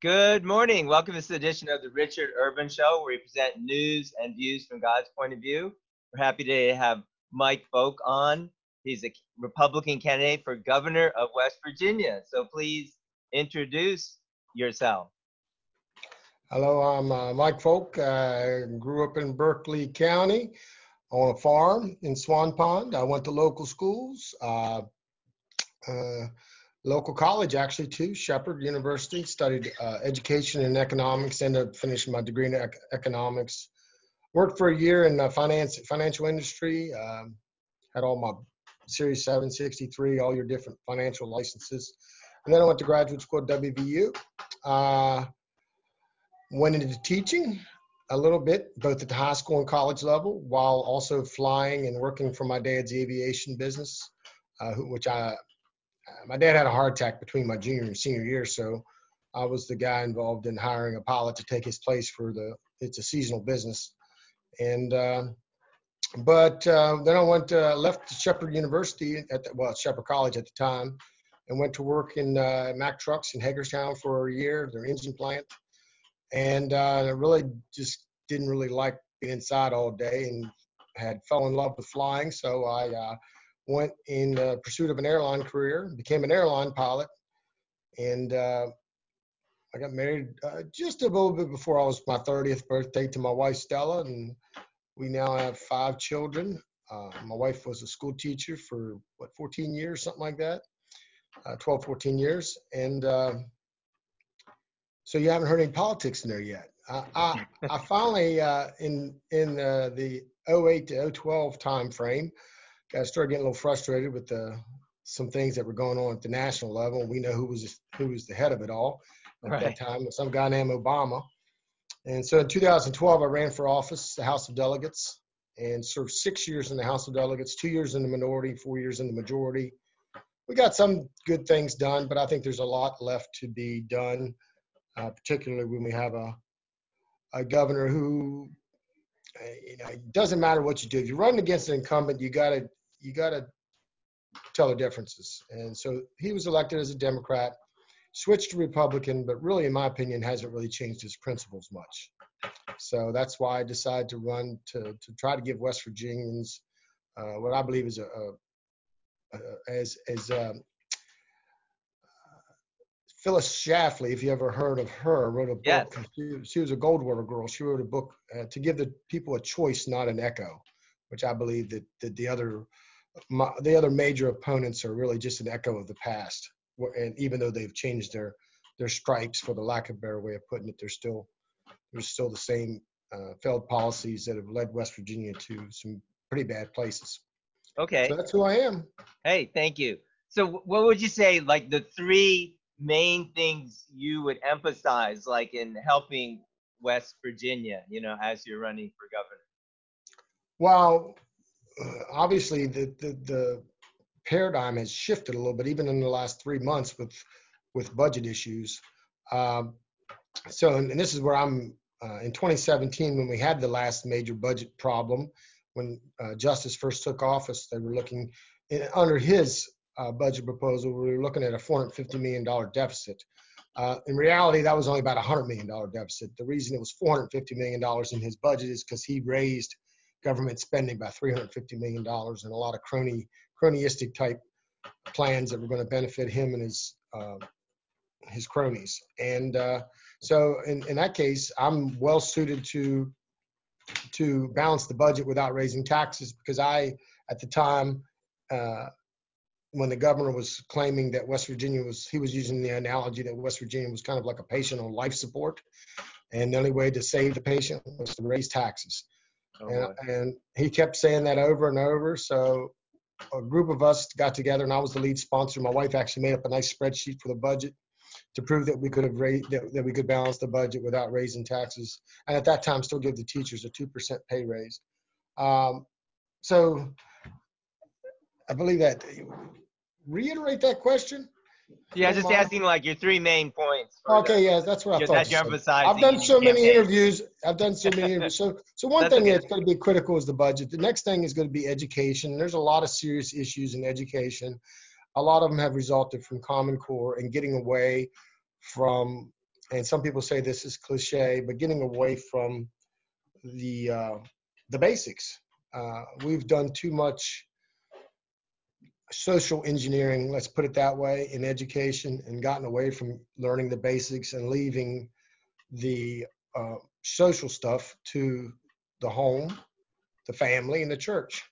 Good morning. Welcome to this edition of the Richard Urban Show, where we present news and views from God's point of view. We're happy to have Mike Folk on. He's a Republican candidate for governor of West Virginia. So please introduce yourself. Hello, I'm uh, Mike Folk. I grew up in Berkeley County on a farm in Swan Pond. I went to local schools. Uh, uh, local college actually too, Shepherd University. Studied uh, education and economics. Ended up finishing my degree in ec- economics. Worked for a year in the finance financial industry. Um, had all my Series 763, all your different financial licenses. And then I went to graduate school at WVU. Uh, went into teaching a little bit, both at the high school and college level, while also flying and working for my dad's aviation business, uh, which I my dad had a heart attack between my junior and senior year, so I was the guy involved in hiring a pilot to take his place for the. It's a seasonal business, and uh, but uh, then I went uh, left Shepherd University at the, well Shepherd College at the time, and went to work in uh, Mack Trucks in Hagerstown for a year, their engine plant, and uh, I really just didn't really like being inside all day, and had fell in love with flying, so I uh, went in pursuit of an airline career, became an airline pilot, and uh, I got married uh, just a little bit before I was my 30th birthday to my wife Stella, and we now have five children. Uh, my wife was a school teacher for what 14 years, something like that, uh, 12, 14 years, and uh, so you haven't heard any politics in there yet. I, I, I finally uh, in in the 08 to 012 time frame I started getting a little frustrated with the some things that were going on at the national level. We know who was who was the head of it all at right. that time, some guy named Obama. And so in 2012, I ran for office, the House of Delegates, and served six years in the House of Delegates, two years in the minority, four years in the majority. We got some good things done, but I think there's a lot left to be done, uh, particularly when we have a a governor who, uh, you know, it doesn't matter what you do. If you're running against an incumbent, you got to you got to tell the differences. And so he was elected as a Democrat, switched to Republican, but really, in my opinion, hasn't really changed his principles much. So that's why I decided to run to, to try to give West Virginians uh, what I believe is a, a, a as as um, Phyllis Schlafly, if you ever heard of her, wrote a book. Yes. She, she, was a Goldwater girl. She wrote a book uh, to give the people a choice, not an echo, which I believe that, that the other my, the other major opponents are really just an echo of the past. And even though they've changed their their stripes, for the lack of a better way of putting it, they're still there's still the same uh, failed policies that have led West Virginia to some pretty bad places. Okay. So that's who I am. Hey, thank you. So what would you say like the three main things you would emphasize like in helping West Virginia, you know, as you're running for governor? Well, uh, obviously the, the, the paradigm has shifted a little bit, even in the last three months with with budget issues. Um, so, and, and, this is where I'm uh, in 2017 when we had the last major budget problem. When uh, Justice first took office, they were looking in, under his uh, budget proposal. We were looking at a 450 million dollar deficit. Uh, in reality, that was only about a $100 million deficit. The reason it was $450 million in his budget is because he raised government spending by $350 million and a lot of crony, cronyistic type plans that were going to benefit him and his uh, his cronies. And uh, so in, in that case, I'm well suited to to balance the budget without raising taxes because I, at the time, uh, when the governor was claiming that West Virginia was, he was using the analogy that West Virginia was kind of like a patient on life support. And the only way to save the patient was to raise taxes. Oh, and, and, he kept saying that over and over. So a group of us got together, and I was the lead sponsor. My wife actually made up a nice spreadsheet for the budget to prove that we could have raised that, that we could balance the budget without raising taxes, and at that time still give the teachers a two percent pay raise. Um, so I believe that. Reiterate that question. Yeah, just asking like your three main points. Okay, the, yeah, that's what I thought. That you're emphasizing. I've done so many interviews. I've done so many interviews. So, so one thing okay. that's going to be critical is the budget. The next thing is going to be education. There's a lot of serious issues in education. A lot of them have resulted from Common Core and getting away from and some people say this is cliche, but getting away from the uh, the basics. Uh, we've done too much social engineering, let's put it that way, in education, and gotten away from learning the basics and leaving the uh, social stuff to the home, the family, and the church.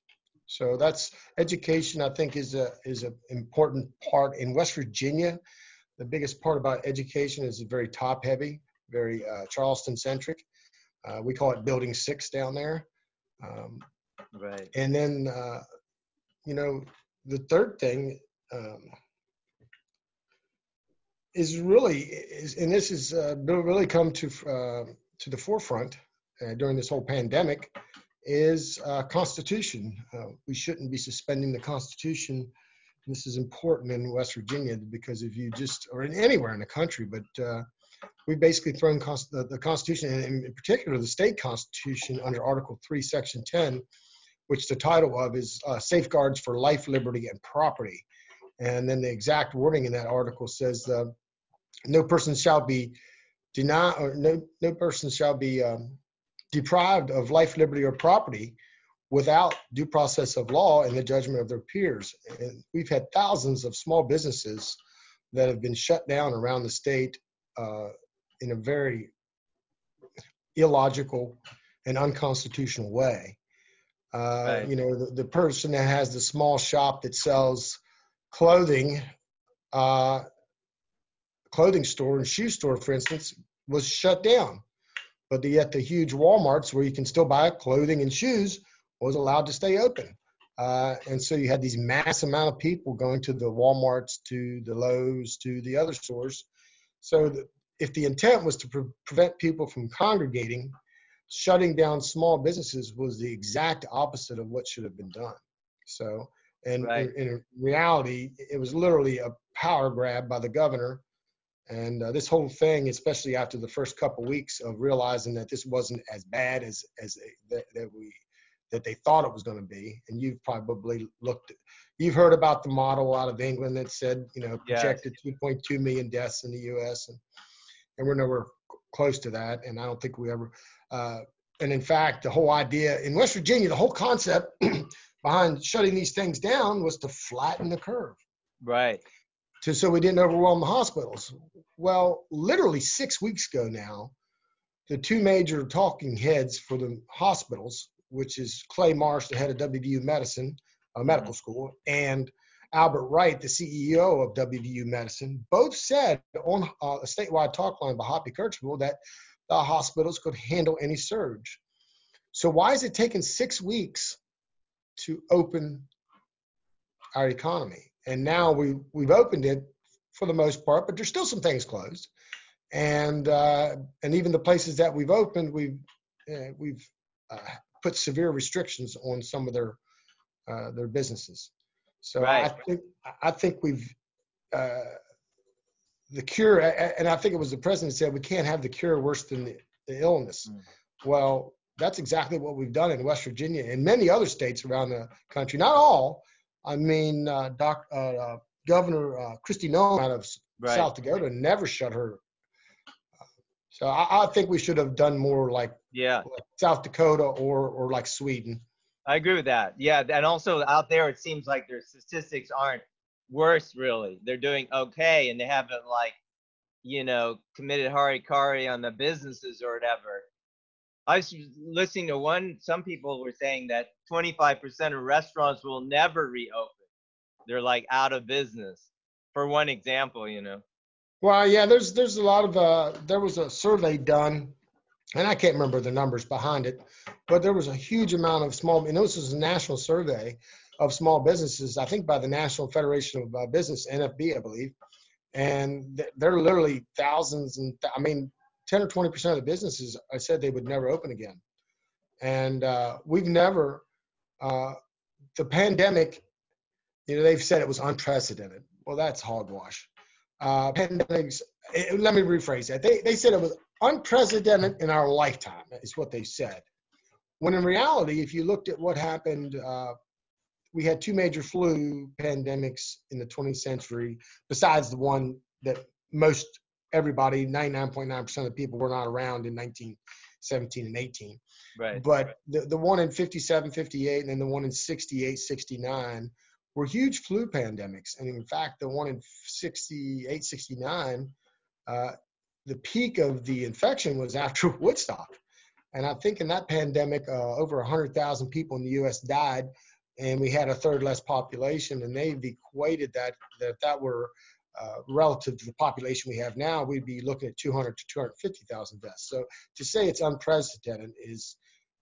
So that's education. I think is a is an important part in West Virginia. The biggest part about education is very top heavy, very uh, Charleston centric. Uh, we call it Building Six down there. Um, right. And then, uh, you know, the third thing um, is really is, and this is uh, really come to uh, to the forefront uh, during this whole pandemic is uh, Constitution. Uh, we shouldn't be suspending the Constitution. This is important in West Virginia because if you just, or in anywhere in the country, but uh, we've basically thrown the, Constitution, and in particular the state Constitution, under Article 3, Section 10, which the title of is uh, Safeguards for Life, Liberty, and Property. And then the exact wording in that article says uh, no person shall be denied, or no, no person shall be um, deprived of life, liberty, or property without due process of law and the judgment of their peers. And we've had thousands of small businesses that have been shut down around the state uh, in a very illogical and unconstitutional way. Uh, right. You know, the, the, person that has the small shop that sells clothing, uh, clothing store and shoe store, for instance, was shut down but yet the huge Walmarts where you can still buy clothing and shoes was allowed to stay open. Uh, and so you had these mass amount of people going to the Walmarts, to the Lowe's, to the other stores. So the, if the intent was to pre- prevent people from congregating, shutting down small businesses was the exact opposite of what should have been done. So, and right. in, in reality, it was literally a power grab by the governor and uh, this whole thing, especially after the first couple of weeks of realizing that this wasn't as bad as as that, that we that they thought it was going to be, and you've probably looked, you've heard about the model out of England that said, you know, projected yes. 2.2 million deaths in the U.S. and and we're nowhere close to that, and I don't think we ever. Uh, and in fact, the whole idea in West Virginia, the whole concept behind shutting these things down was to flatten the curve. Right to so we didn't overwhelm the hospitals. Well, literally six weeks ago now, the two major talking heads for the hospitals, which is Clay Marsh, the head of WVU Medicine, uh, medical mm-hmm. school, and Albert Wright, the CEO of WVU Medicine, both said on uh, a statewide talk line by Hoppy Kercheval that the hospitals could handle any surge. So why is it taking six weeks to open our economy? and now we we've opened it for the most part, but there's still some things closed, and uh, and even the places that we've opened, we've uh, we've uh, put severe restrictions on some of their uh, their businesses. So right. I think I think we've uh, the cure, and I think it was the president said we can't have the cure worse than the, the illness. Mm. Well, that's exactly what we've done in West Virginia and many other states around the country. Not all, I mean, uh, Doc, uh, uh, Governor uh, Kristi Noem out of right. South Dakota never shut her. So I, I, think we should have done more like yeah like South Dakota or or like Sweden. I agree with that. Yeah, and also out there, it seems like their statistics aren't worse really. They're doing okay, and they haven't like, you know, committed harikari on the businesses or whatever. I was listening to one. Some people were saying that 25% of restaurants will never reopen. They're like out of business. For one example, you know. Well, yeah, there's there's a lot of uh, there was a survey done, and I can't remember the numbers behind it, but there was a huge amount of small, and this was a national survey of small businesses. I think by the National Federation of uh, Business, NFB, I believe, and they're literally thousands and th- I mean 10 or 20 percent of the businesses I said they would never open again, and uh, we've never uh, the pandemic. You know, they've said it was unprecedented. Well, that's hogwash. Uh, pandemics. It, eh, let me rephrase that. They they said it was unprecedented in our lifetime. Is what they said. When in reality, if you looked at what happened, uh, we had two major flu pandemics in the 20th century, besides the one that most everybody, 99.9% of the people were not around in 1917 and 18. Right. But the, the one in 57, 58, and then the one in 68, 69 were huge flu pandemics. And in fact, the one in 68, 69, uh, the peak of the infection was after Woodstock. And I think in that pandemic, uh, over 100,000 people in the U.S. died, and we had a third less population. And they've equated that that that were uh, relative to the population we have now, we'd be looking at 200 to 250,000 deaths. So to say it's unprecedented is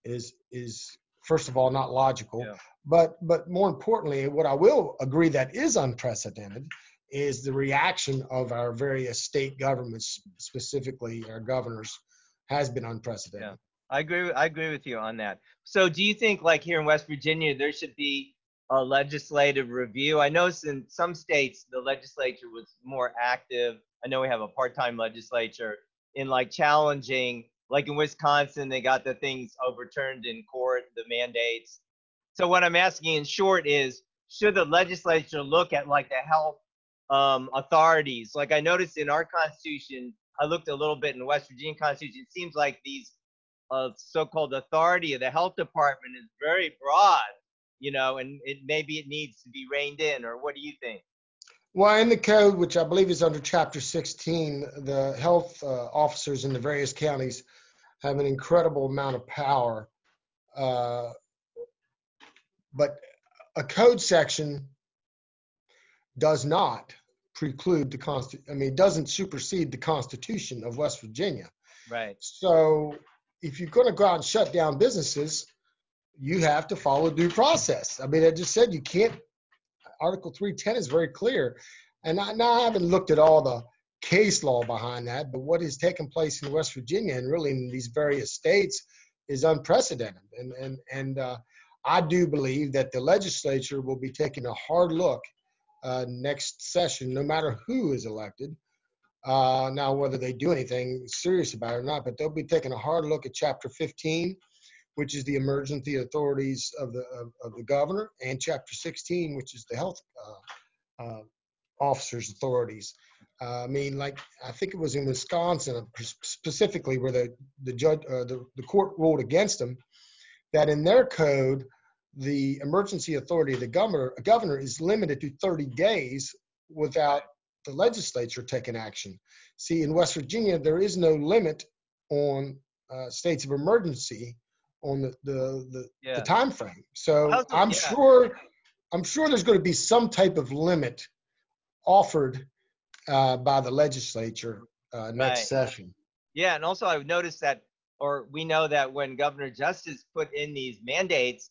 is is first of all not logical. Yeah. But but more importantly, what I will agree that is unprecedented is the reaction of our various state governments, specifically our governors, has been unprecedented. Yeah. I agree. I agree with you on that. So, do you think, like here in West Virginia, there should be a legislative review? I know in some states the legislature was more active. I know we have a part-time legislature in like challenging, like in Wisconsin, they got the things overturned in court, the mandates. So, what I'm asking in short is, should the legislature look at like the health um, authorities? Like I noticed in our constitution, I looked a little bit in the West Virginia constitution. It seems like these uh, so-called authority of the health department is very broad, you know, and it maybe it needs to be reined in. Or what do you think? Well, in the code, which I believe is under Chapter 16, the health uh, officers in the various counties have an incredible amount of power. Uh, but a code section does not preclude the constitution. I mean, it doesn't supersede the Constitution of West Virginia. Right. So if you're going to go out and shut down businesses, you have to follow due process. I mean, I just said you can't. Article 310 is very clear. And I, now I haven't looked at all the case law behind that, but what has taken place in West Virginia and really in these various states is unprecedented. And and and uh, I do believe that the legislature will be taking a hard look uh, next session, no matter who is elected, uh, now, whether they do anything serious about it or not, but they'll be taking a hard look at Chapter 15, which is the emergency authorities of the of, of the governor, and Chapter 16, which is the health uh, uh, officers' authorities. Uh, I mean, like I think it was in Wisconsin specifically where the the judge uh, the the court ruled against them that in their code the emergency authority of the governor governor is limited to 30 days without the legislature taking action. See, in West Virginia, there is no limit on uh, states of emergency on the the the, Yeah. the time frame. So I'm yeah. sure I'm sure there's going to be some type of limit offered uh, by the legislature uh, next Right. session. Yeah, and also I've noticed that, or we know that when Governor Justice put in these mandates,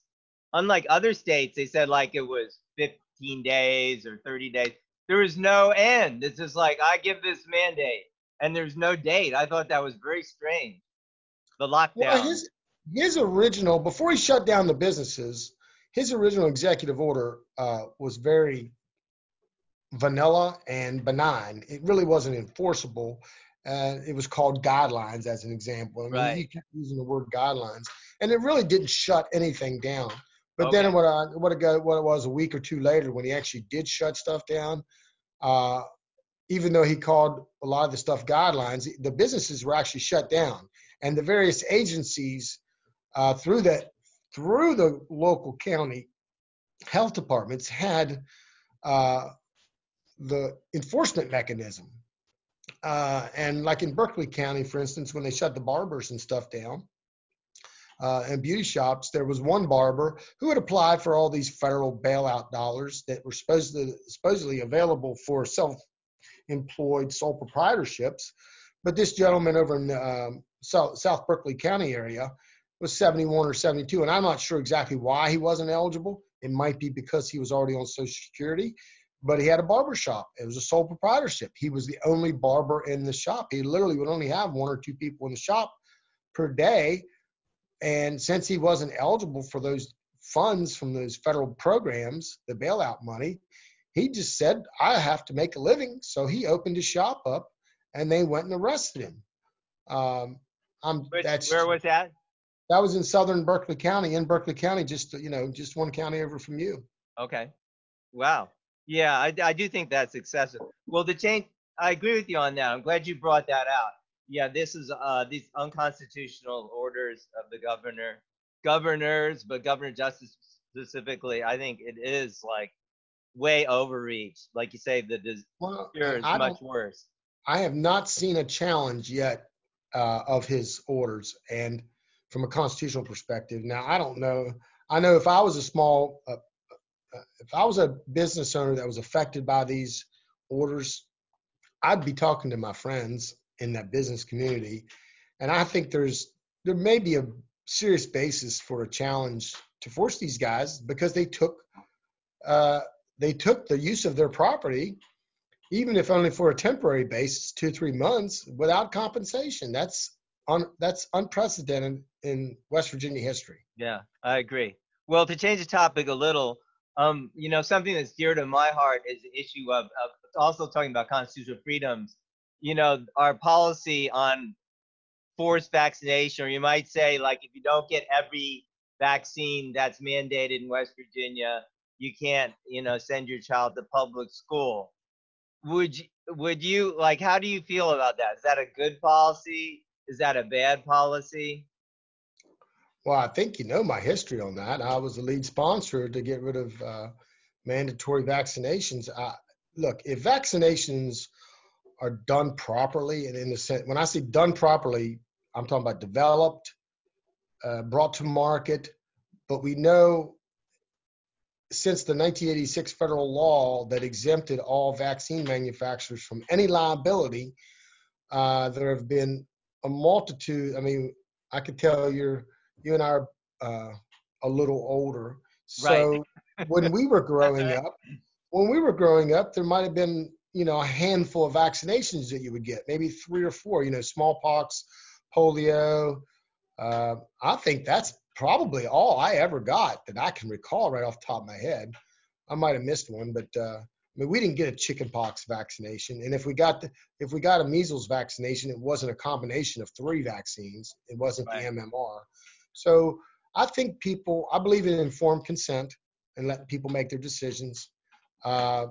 unlike other states, they said like it was 15 days or 30 days. There was no end. It's just like I give this mandate, and there's no date. I thought that was very strange. The lockdown. Well, his his original before he shut down the businesses, his original executive order uh, was very vanilla and benign. It really wasn't enforceable. Uh, it was called guidelines, as an example. I mean, Right. he kept using the word guidelines, and it really didn't shut anything down. But then what I what it got what it was a week or two later when he actually did shut stuff down, uh, even though he called a lot of the stuff guidelines, the businesses were actually shut down, and the various agencies uh, through that through the local county health departments had uh, the enforcement mechanism. Uh, and like in Berkeley County, for instance, when they shut the barbers and stuff down uh, and beauty shops, there was one barber who had applied for all these federal bailout dollars that were supposedly supposedly available for self-employed sole proprietorships. But this gentleman over in um, South, South Berkeley County area was 71 or 72, and I'm not sure exactly why he wasn't eligible. It might be because he was already on Social Security, but he had a barber shop. It was a sole proprietorship. He was the only barber in the shop. He literally would only have one or two people in the shop per day. And since he wasn't eligible for those funds from those federal programs, the bailout money, he just said, I have to make a living. So he opened his shop up and they went and arrested him. Um, I'm, Which, that's, where was that? that was in southern Berkeley County, in Berkeley County, just, you know, just one county over from you. Okay. Wow. Yeah, I, I do think that's excessive. Well, the change I agree with you on that. I'm glad you brought that out. Yeah, this is uh, these unconstitutional orders of the governor, governors, but Governor Justice specifically. I think it is like way overreach. Like you say, the disaster Well, is I much worse. I have not seen a challenge yet uh, of his orders, and from a constitutional perspective. Now, I don't know. I know if I was a small, uh, uh, if I was a business owner that was affected by these orders, I'd be talking to my friends in that business community, and I think there's there may be a serious basis for a challenge to force these guys because they took uh, they took the use of their property, even if only for a temporary basis, two three months, without compensation. That's un, that's unprecedented in West Virginia history. Yeah, I agree. Well, to change the topic a little, um, you know, something that's dear to my heart is the issue of, of also talking about constitutional freedoms. You know, our policy on forced vaccination, or you might say, like, if you don't get every vaccine that's mandated in West Virginia, you can't, you know, send your child to public school. Would you, would you like? How do you feel about that? Is that a good policy? Is that a bad policy? Well, I think you know my history on that. I was the lead sponsor to get rid of uh, mandatory vaccinations. I, look, if vaccinations are done properly, and in the sense, when I say done properly, I'm talking about developed, uh, brought to market, but we know since the 1986 federal law that exempted all vaccine manufacturers from any liability, uh, there have been a multitude. I mean, I could tell you're you and I are uh, a little older. So Right. when we were growing up, when we were growing up, there might have been you know a handful of vaccinations that you would get, maybe three or four. You know, smallpox, polio. Uh, I think that's probably all I ever got that I can recall right off the top of my head. I might have missed one, but uh, I mean, we didn't get a chickenpox vaccination, and if we got the, if we got a measles vaccination, it wasn't a combination of three vaccines. It wasn't Right. the MMR. So I think people, I believe in informed consent and letting people make their decisions. Uh,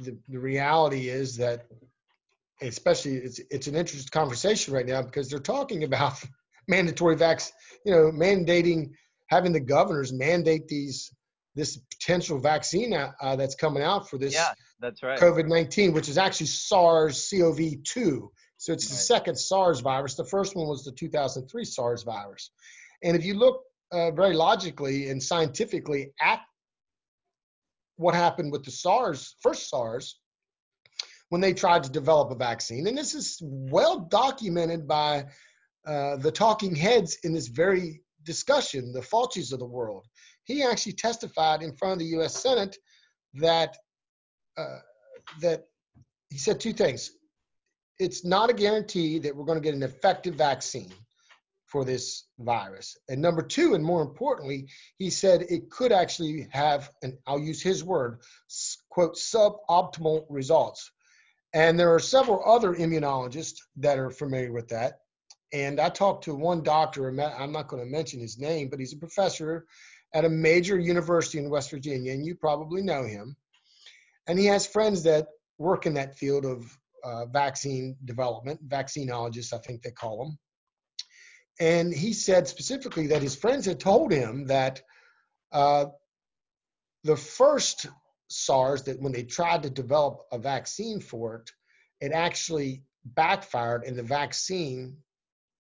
the, the reality is that, especially, it's it's an interesting conversation right now because they're talking about mandatory vax, you know, mandating having the governors mandate these this potential vaccine uh, that's coming out for this Yeah, that's right. COVID 19, which is actually SARS CoV 2. So it's the second SARS virus. The first one was the 2003 SARS virus. And if you look uh, very logically and scientifically at what happened with the SARS, first SARS, when they tried to develop a vaccine, and this is well documented by uh, the talking heads in this very discussion, the Fauci's of the world. He actually testified in front of the U.S. Senate that uh, that he said two things. It's not a guarantee that we're going to get an effective vaccine for this virus. And number two, and more importantly, he said it could actually have, and I'll use his word, quote, suboptimal results. And there are several other immunologists that are familiar with that. And I talked to one doctor, I'm not going to mention his name, but he's a professor at a major university in West Virginia, and you probably know him. And he has friends that work in that field of uh, vaccine development, vaccinologists, I think they call them. And he said specifically that his friends had told him that uh, the first SARS, that when they tried to develop a vaccine for it, it actually backfired, and the vaccine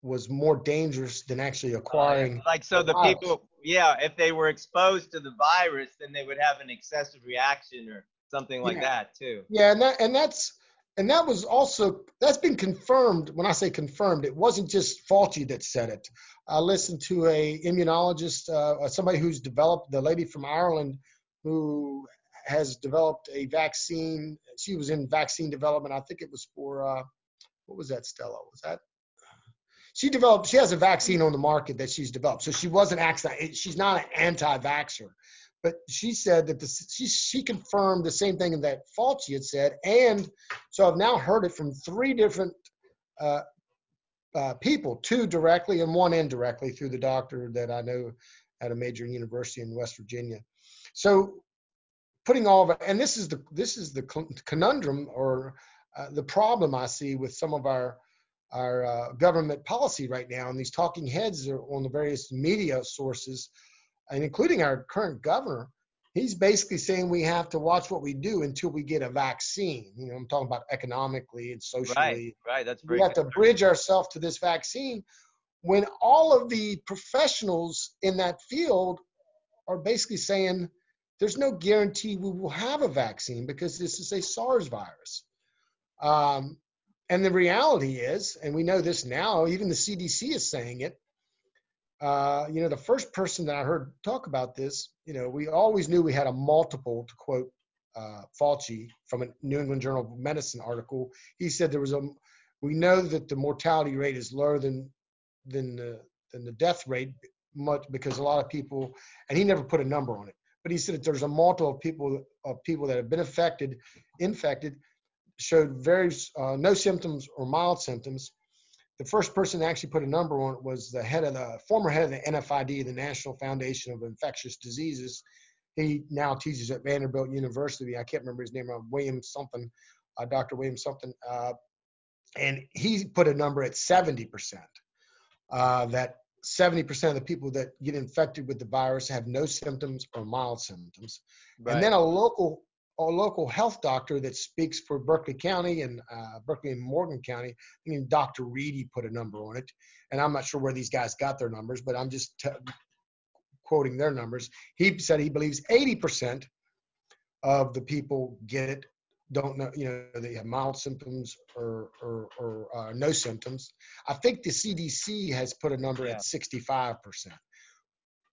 was more dangerous than actually acquiring. Like so, the the people, yeah, if they were exposed to the virus, then they would have an excessive reaction or something like Yeah. that too. Yeah, and that and that's and that was also that's been confirmed. When I say confirmed, it wasn't just Fauci that said it. I listened to a immunologist, uh, somebody who's developed the lady from Ireland who has developed a vaccine. She was in vaccine development. I think it was for uh, what was that, Stella? Was that? She developed. She has a vaccine on the market that she's developed. So she wasn't. She's not an anti-vaxxer, but she said that the, she she confirmed the same thing that Fauci had said, and so I've now heard it from three different uh, uh, people, two directly and one indirectly through the doctor that I know at a major university in West Virginia. So putting all of it, and this is the this is the conundrum or uh, the problem I see with some of our our uh, government policy right now, and these talking heads on the various media sources, and including our current governor, he's basically saying we have to watch what we do until we get a vaccine. You know, I'm talking about economically and socially. Right, right. That's we have to bridge ourselves to this vaccine when all of the professionals in that field are basically saying there's no guarantee we will have a vaccine because this is a SARS virus. Um, and the reality is, and we know this now, even the CDC is saying it. Uh, you know, the first person that I heard talk about this, you know, we always knew we had a multiple, to quote uh, Fauci from a New England Journal of Medicine article. He said there was a, we know that the mortality rate is lower than than the than the death rate much because a lot of people, and he never put a number on it, but he said that there's a multiple of people of people that have been affected, infected, showed very uh, no symptoms or mild symptoms. The first person to actually put a number on it was the head of the former head of the NFID, the National Foundation of Infectious Diseases. He now teaches at Vanderbilt University. I can't remember his name, uh, William something, uh, Dr. William something, uh, and he put a number at 70 percent uh, that 70% of the people that get infected with the virus have no symptoms or mild symptoms. Right. And then a local a local health doctor that speaks for Berkeley County and uh, Berkeley and Morgan County, I mean, Dr. Reidy put a number on it. And I'm not sure where these guys got their numbers, but I'm just t- quoting their numbers. He said he believes 80% of the people get it don't know, you know, they have mild symptoms or or, or uh, no symptoms. I think the CDC has put a number yeah. at 65%.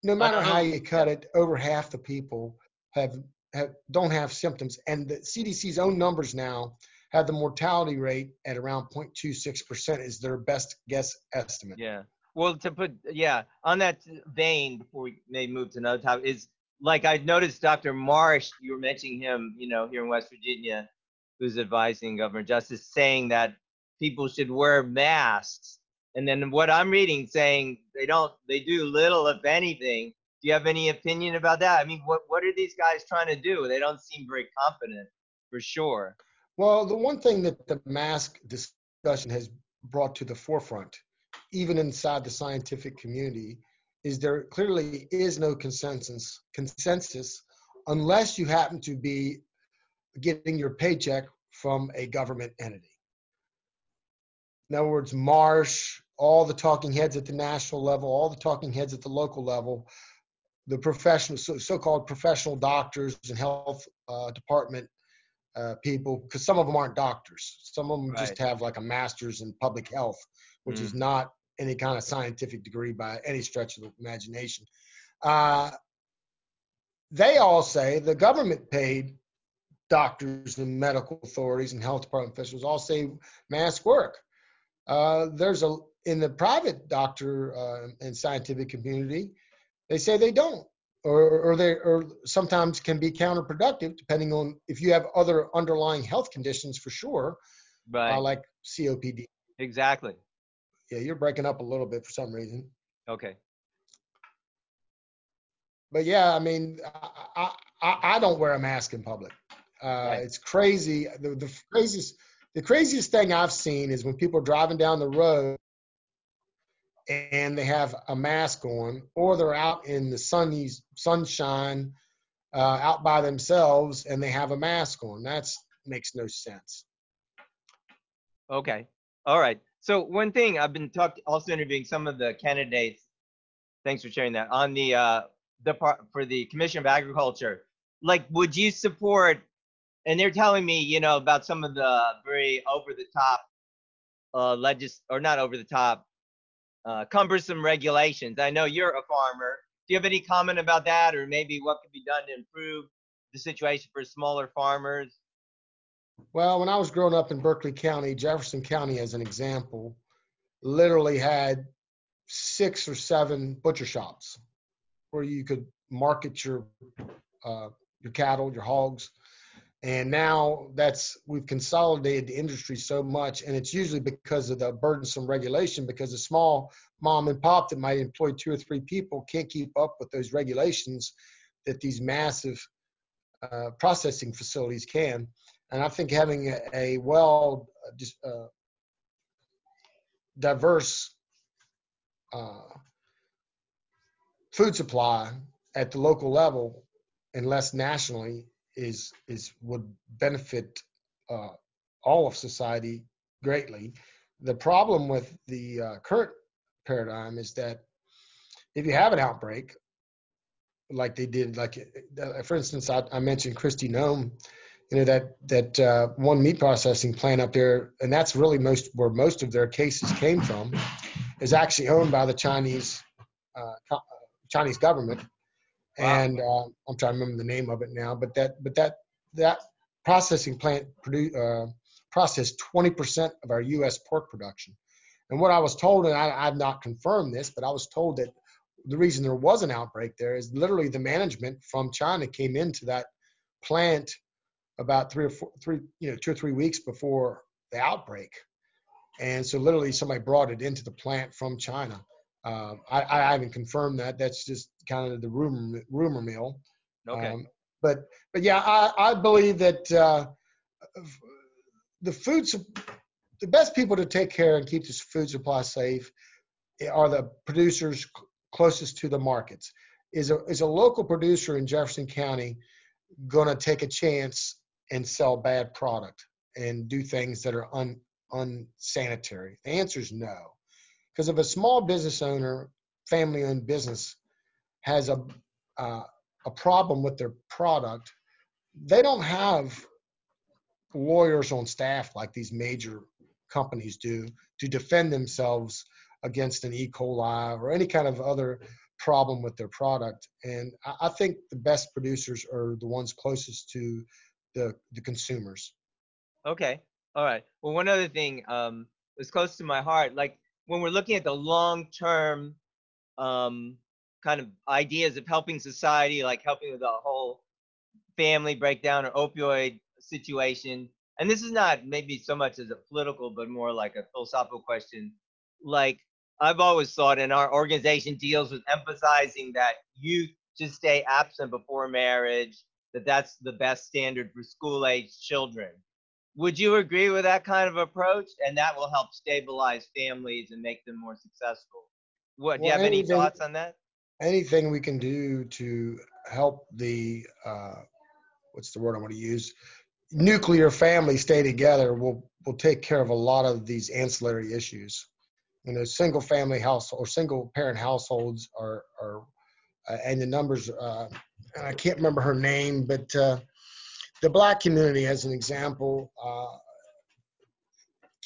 No matter how you cut it, over half the people have, have don't have symptoms, and the CDC's own numbers now have the mortality rate at around 0.26% is their best guess estimate. Yeah. Well, to put yeah on that vein before we may move to another topic is like I noticed Dr. Marsh, you were mentioning him, you know, here in West Virginia, who's advising Governor Justice, saying that people should wear masks. And then what I'm reading saying they don't, they do little, if anything. Do you have any opinion about that? I mean, what what are these guys trying to do? They don't seem very confident, for sure. Well, the one thing that the mask discussion has brought to the forefront, even inside the scientific community, is there clearly is no consensus consensus unless you happen to be getting your paycheck from a government entity. In other words, Marsh, all the talking heads at the national level, all the talking heads at the local level, the professional, so, called professional doctors and health uh, department uh, people, because some of them aren't doctors. Some of them right. just have like a master's in public health, which mm. is not any kind of scientific degree by any stretch of the imagination. Uh, they all say the government paid doctors and medical authorities and health department officials all say mask work. Uh, there's a in the private doctor uh, and scientific community, they say they don't, or or they or sometimes can be counterproductive depending on if you have other underlying health conditions for sure, uh, right? Uh, like COPD. Exactly. Yeah, you're breaking up a little bit for some reason. Okay. But yeah, I mean, I, I, I don't wear a mask in public. Uh, right. It's crazy. The, the craziest the craziest thing I've seen is when people are driving down the road and they have a mask on, or they're out in the sunny sunshine, uh, out by themselves, and they have a mask on. That makes no sense. Okay. All right. So one thing I've been talking, also interviewing some of the candidates. Thanks for sharing that on the uh, the part for the Commission of Agriculture. Like, would you support and they're telling me, you know, about some of the very over the top uh legis or not over the top uh cumbersome regulations. I know you're a farmer. Do you have any comment about that or maybe what could be done to improve the situation for smaller farmers? Well, when I was growing up in Berkeley County, Jefferson County as an example, literally had six or seven butcher shops where you could market your uh, your cattle, your hogs, and now that's we've consolidated the industry so much, and it's usually because of the burdensome regulation. Because a small mom and pop that might employ two or three people can't keep up with those regulations that these massive uh, processing facilities can. And I think having a, a well, uh, uh, diverse uh, food supply at the local level and less nationally is is would benefit uh, all of society greatly. The problem with the uh, current paradigm is that if you have an outbreak, like they did, like uh, for instance, I, I mentioned Kristi Noem, you know that that uh, one meat processing plant up there, and that's really most where most of their cases came from, is actually owned by the Chinese uh, uh Chinese government, and uh, I'm trying to remember the name of it now, but that but that that processing plant produce uh, processed 20% of our U.S. pork production. And what I was told, and I, I've not confirmed this, but I was told that the reason there was an outbreak there is literally the management from China came into that plant about three or four, three, you know, two or three weeks before the outbreak. And so literally somebody brought it into the plant from China. Uh, I, I, haven't confirmed that. That's just kind of the rumor rumor mill. Okay. Um, but but yeah, I, I believe that uh, the food the best people to take care and keep this food supply safe are the producers closest to the markets. Is a is a local producer in Jefferson County going to take a chance and sell bad product and do things that are un, unsanitary? The answer is no. Because if a small business owner, family owned business, has a, uh, a problem with their product, they don't have lawyers on staff like these major companies do to defend themselves against an E. coli or any kind of other problem with their product. And I think the best producers are the ones closest to the the consumers. Okay. All right. Well, one other thing um, close to my heart. Like when we're looking at the long term um, kind of ideas of helping society, like helping with the whole family breakdown or opioid situation. And this is not maybe so much as a political, but more like a philosophical question. Like I've always thought, and our organization deals with emphasizing that youth should stay absent before marriage that that's the best standard for school age children. Would you agree with that kind of approach? And that will help stabilize families and make them more successful. What do you have anything, any thoughts on that? Anything we can do to help the uh, what's the word I want to use? Nuclear family stay together will will take care of a lot of these ancillary issues. You know, single family house or single parent households are are uh, and the numbers uh, and I can't remember her name, but uh, the black community, as an example, uh,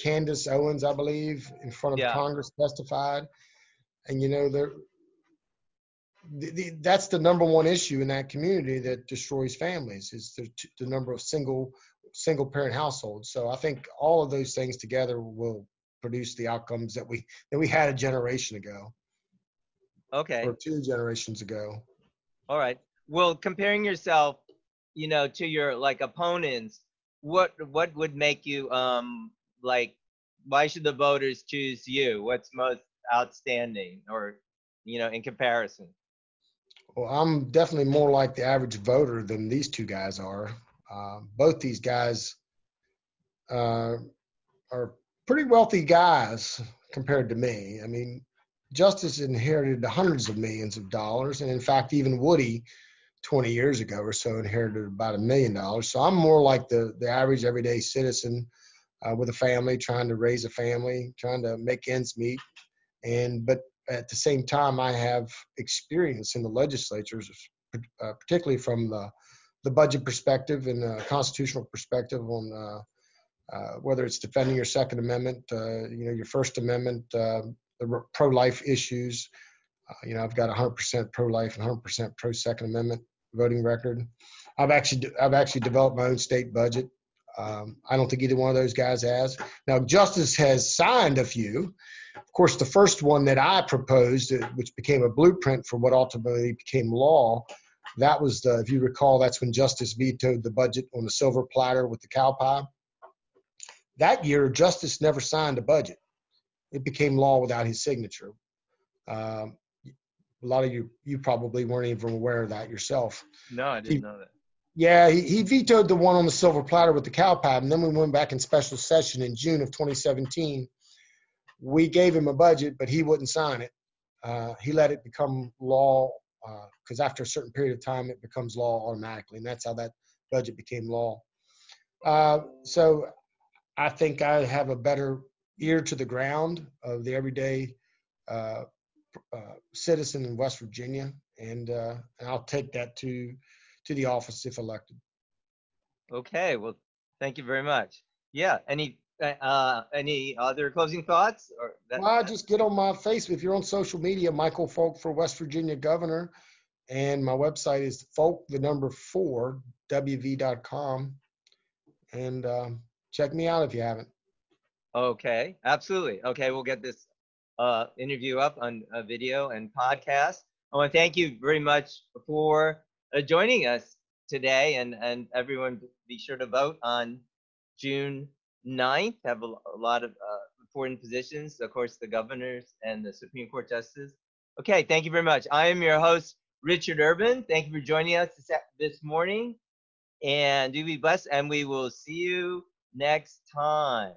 Candace Owens, I believe, in front of yeah. Congress testified, and you know, the, the, that's the number one issue in that community that destroys families is the, the number of single single parent households. So I think all of those things together will produce the outcomes that we that we had a generation ago. Okay. Or two generations ago. All right well comparing yourself you know to your like opponents what what would make you um like why should the voters choose you? What's most outstanding or you know in comparison? Well i'm definitely more like the average voter than these two guys are. Uh, both these guys uh, are pretty wealthy guys compared to me. I mean justice inherited hundreds of millions of dollars and in fact even woody 20 years ago or so inherited about a million dollars. So I'm more like the the average everyday citizen uh, with a family, trying to raise a family, trying to make ends meet. And but at the same time, I have experience in the legislatures, uh, particularly from the the budget perspective and the constitutional perspective on uh, uh whether it's defending your Second Amendment, uh, you know, your First Amendment, uh, the pro-life issues. you know, I've got 100% pro-life and 100% pro-Second Amendment voting record. I've actually I've actually developed my own state budget. Um, I don't think either one of those guys has. Now, Justice has signed a few. Of course, the first one that I proposed, uh, which became a blueprint for what ultimately became law, that was the, if you recall, that's when Justice vetoed the budget on the silver platter with the cow pie. That year, Justice never signed a budget. It became law without his signature. Um, a lot of you you probably weren't even aware of that yourself. No, I didn't he, know that. Yeah, he, he vetoed the one on the silver platter with the cow pad, and then we went back in special session in June of 2017. We gave him a budget, but he wouldn't sign it. Uh, he let it become law because uh, after a certain period of time, it becomes law automatically, and that's how that budget became law. Uh, so I think I have a better ear to the ground of the everyday uh, citizen in West Virginia, and, uh, and I'll take that to to the office if elected. Okay, well, thank you very much. Yeah, any uh, any other closing thoughts? Or that, well, just get on my Facebook. If you're on social media, Michael Folk for West Virginia Governor, and my website is folk the number four wv.com, and um, check me out if you haven't. Okay, absolutely. Okay, we'll get this uh, interview up on a video and podcast. I want to thank you very much for uh, joining us today, and and everyone be sure to vote on June 9th. Have a, a lot of uh, important positions, of course, the governors and the Supreme Court justices. Okay, thank you very much. I am your host, Richard Urban. Thank you for joining us this, this morning, and do be blessed. And we will see you next time.